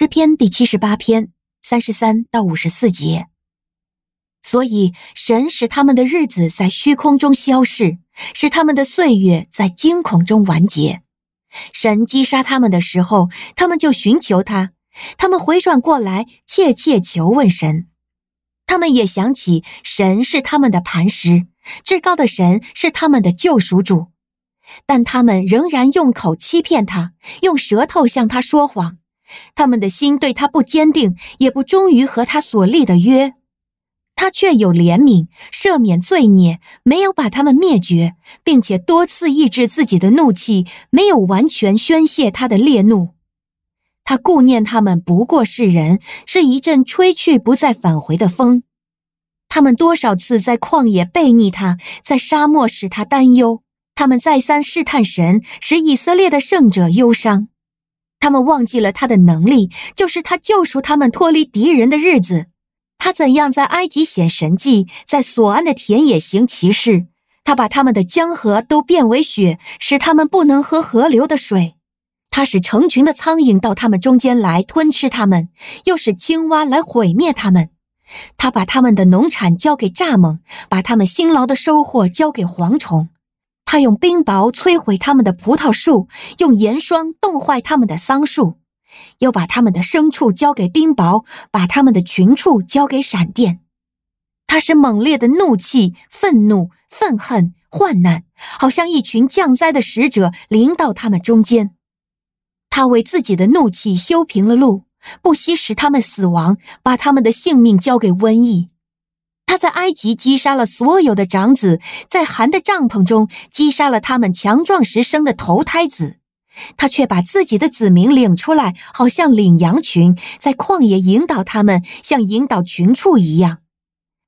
诗篇第七十八篇三十三到五十四节。所以，神使他们的日子在虚空中消逝，使他们的岁月在惊恐中完结。神击杀他们的时候，他们就寻求他；他们回转过来，切切求问神。他们也想起神是他们的磐石，至高的神是他们的救赎主。但他们仍然用口欺骗他，用舌头向他说谎。他们的心对他不坚定，也不忠于和他所立的约。他却有怜悯，赦免罪孽，没有把他们灭绝，并且多次抑制自己的怒气，没有完全宣泄他的烈怒。他顾念他们不过是人，是一阵吹去不再返回的风。他们多少次在旷野悖逆他，在沙漠使他担忧。他们再三试探神，使以色列的圣者忧伤。他们忘记了他的能力，就是他救赎他们脱离敌人的日子。他怎样在埃及显神迹，在索安的田野行奇事？他把他们的江河都变为血，使他们不能喝河流的水。他使成群的苍蝇到他们中间来吞吃他们，又使青蛙来毁灭他们。他把他们的农产交给蚱蜢，把他们辛劳的收获交给蝗虫。他用冰雹摧毁他们的葡萄树，用严霜冻坏他们的桑树。又把他们的牲畜交给冰雹，把他们的群畜交给闪电。他使猛烈的怒气、愤怒、愤恨、患难，好像一群降灾的使者临到他们中间。他为自己的怒气修平了路，不惜使他们死亡，把他们的性命交给瘟疫。他在埃及击杀了所有的长子，在含的帐篷中击杀了他们强壮时生的头胎子。他却把自己的子民领出来，好像领羊群，在旷野引导他们，像引导群畜一样。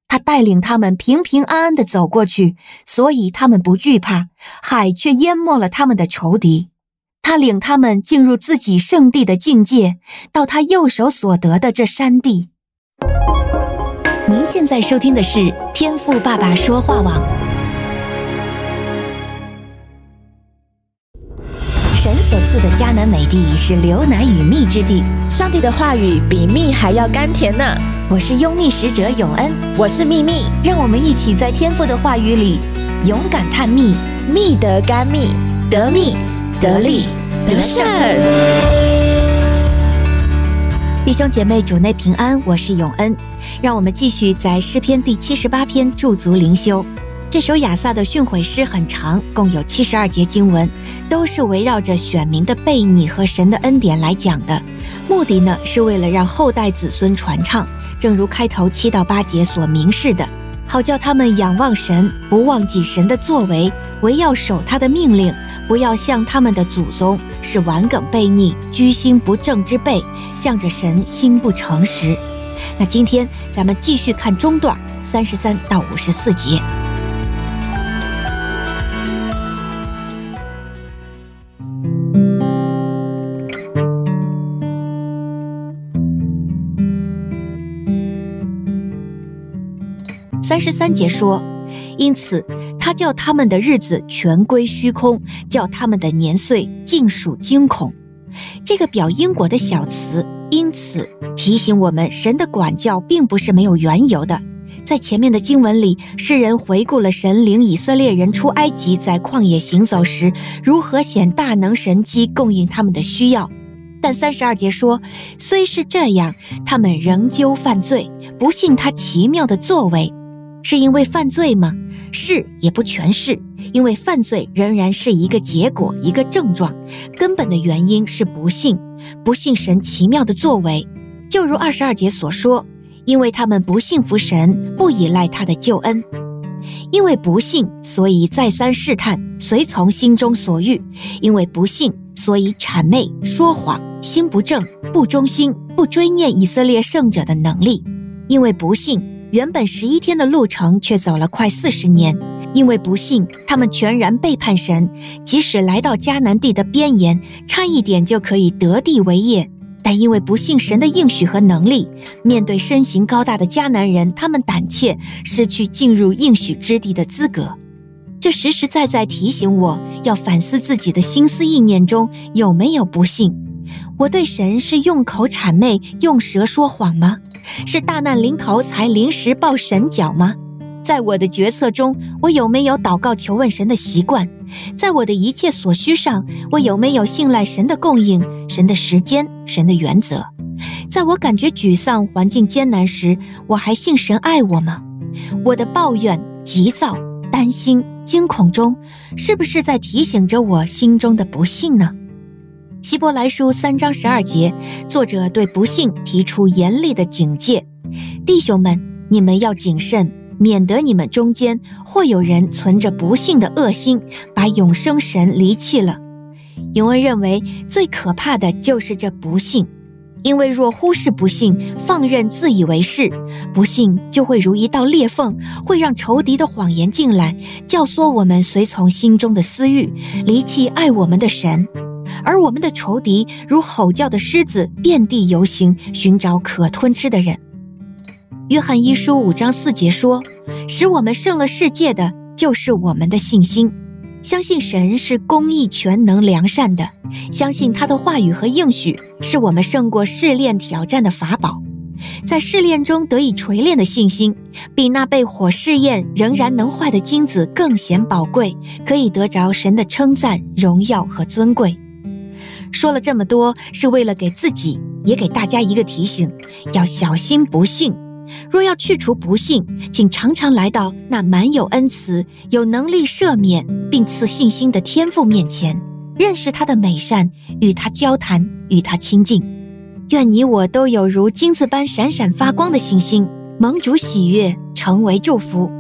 他带领他们平平安安地走过去，所以他们不惧怕。海却淹没了他们的仇敌。他领他们进入自己圣地的境界，到他右手所得的这山地。您现在收听的是天赋爸爸说话网。神所赐的迦南美地是牛奶与蜜之地，上帝的话语比蜜还要甘甜呢。我是拥蜜使者永恩，我是蜜蜜，让我们一起在天赋的话语里勇敢探蜜，蜜得甘蜜，得蜜得利得胜。弟兄姐妹主内平安，我是永恩，让我们继续在诗篇第七十八篇驻足灵修。这首雅萨的训诲诗很长，共有七十二节经文，都是围绕着选民的悖逆和神的恩典来讲的。目的呢，是为了让后代子孙传唱，正如开头七到八节所明示的，好叫他们仰望神，不忘记神的作为，唯要守他的命令，不要像他们的祖宗是顽梗悖逆、居心不正之辈，向着神心不诚实。那今天咱们继续看中段三十三到五十四节。三十三节说，因此他叫他们的日子全归虚空，叫他们的年岁尽属惊恐。这个表因果的小词，因此提醒我们，神的管教并不是没有缘由的。在前面的经文里，诗人回顾了神领以色列人出埃及，在旷野行走时，如何显大能神迹供应他们的需要。但三十二节说，虽是这样，他们仍旧犯罪，不信他奇妙的作为。是因为犯罪吗？是，也不全是，因为犯罪仍然是一个结果，一个症状。根本的原因是不信，不信神奇妙的作为。就如二十二节所说，因为他们不信服神，不依赖他的救恩，因为不信，所以再三试探，随从心中所欲；因为不信，所以谄媚、说谎，心不正，不忠心，不追念以色列圣者的能力；因为不信。原本十一天的路程，却走了快四十年，因为不信，他们全然背叛神。即使来到迦南地的边沿，差一点就可以得地为业，但因为不信神的应许和能力，面对身形高大的迦南人，他们胆怯，失去进入应许之地的资格。这实实在在提醒我要反思自己的心思意念中有没有不信。我对神是用口谄媚、用舌说谎吗？是大难临头才临时抱神脚吗？在我的决策中，我有没有祷告求问神的习惯？在我的一切所需上，我有没有信赖神的供应、神的时间、神的原则？在我感觉沮丧、环境艰难时，我还信神爱我吗？我的抱怨、急躁、担心、惊恐中，是不是在提醒着我心中的不幸呢？希伯来书三章十二节，作者对不幸提出严厉的警戒：弟兄们，你们要谨慎。免得你们中间或有人存着不幸的恶心，把永生神离弃了。永恩认为最可怕的就是这不幸，因为若忽视不幸，放任自以为是，不幸就会如一道裂缝，会让仇敌的谎言进来，教唆我们随从心中的私欲，离弃爱我们的神。而我们的仇敌如吼叫的狮子，遍地游行，寻找可吞吃的人。约翰一书五章四节说：“使我们胜了世界的，就是我们的信心。相信神是公义、全能、良善的，相信他的话语和应许，是我们胜过试炼挑战的法宝。在试炼中得以锤炼的信心，比那被火试验仍然能坏的金子更显宝贵，可以得着神的称赞、荣耀和尊贵。”说了这么多，是为了给自己，也给大家一个提醒：要小心不幸。若要去除不幸，请常常来到那满有恩慈、有能力赦免并赐信心的天父面前，认识他的美善，与他交谈，与他亲近。愿你我都有如金子般闪闪发光的信心，蒙主喜悦，成为祝福。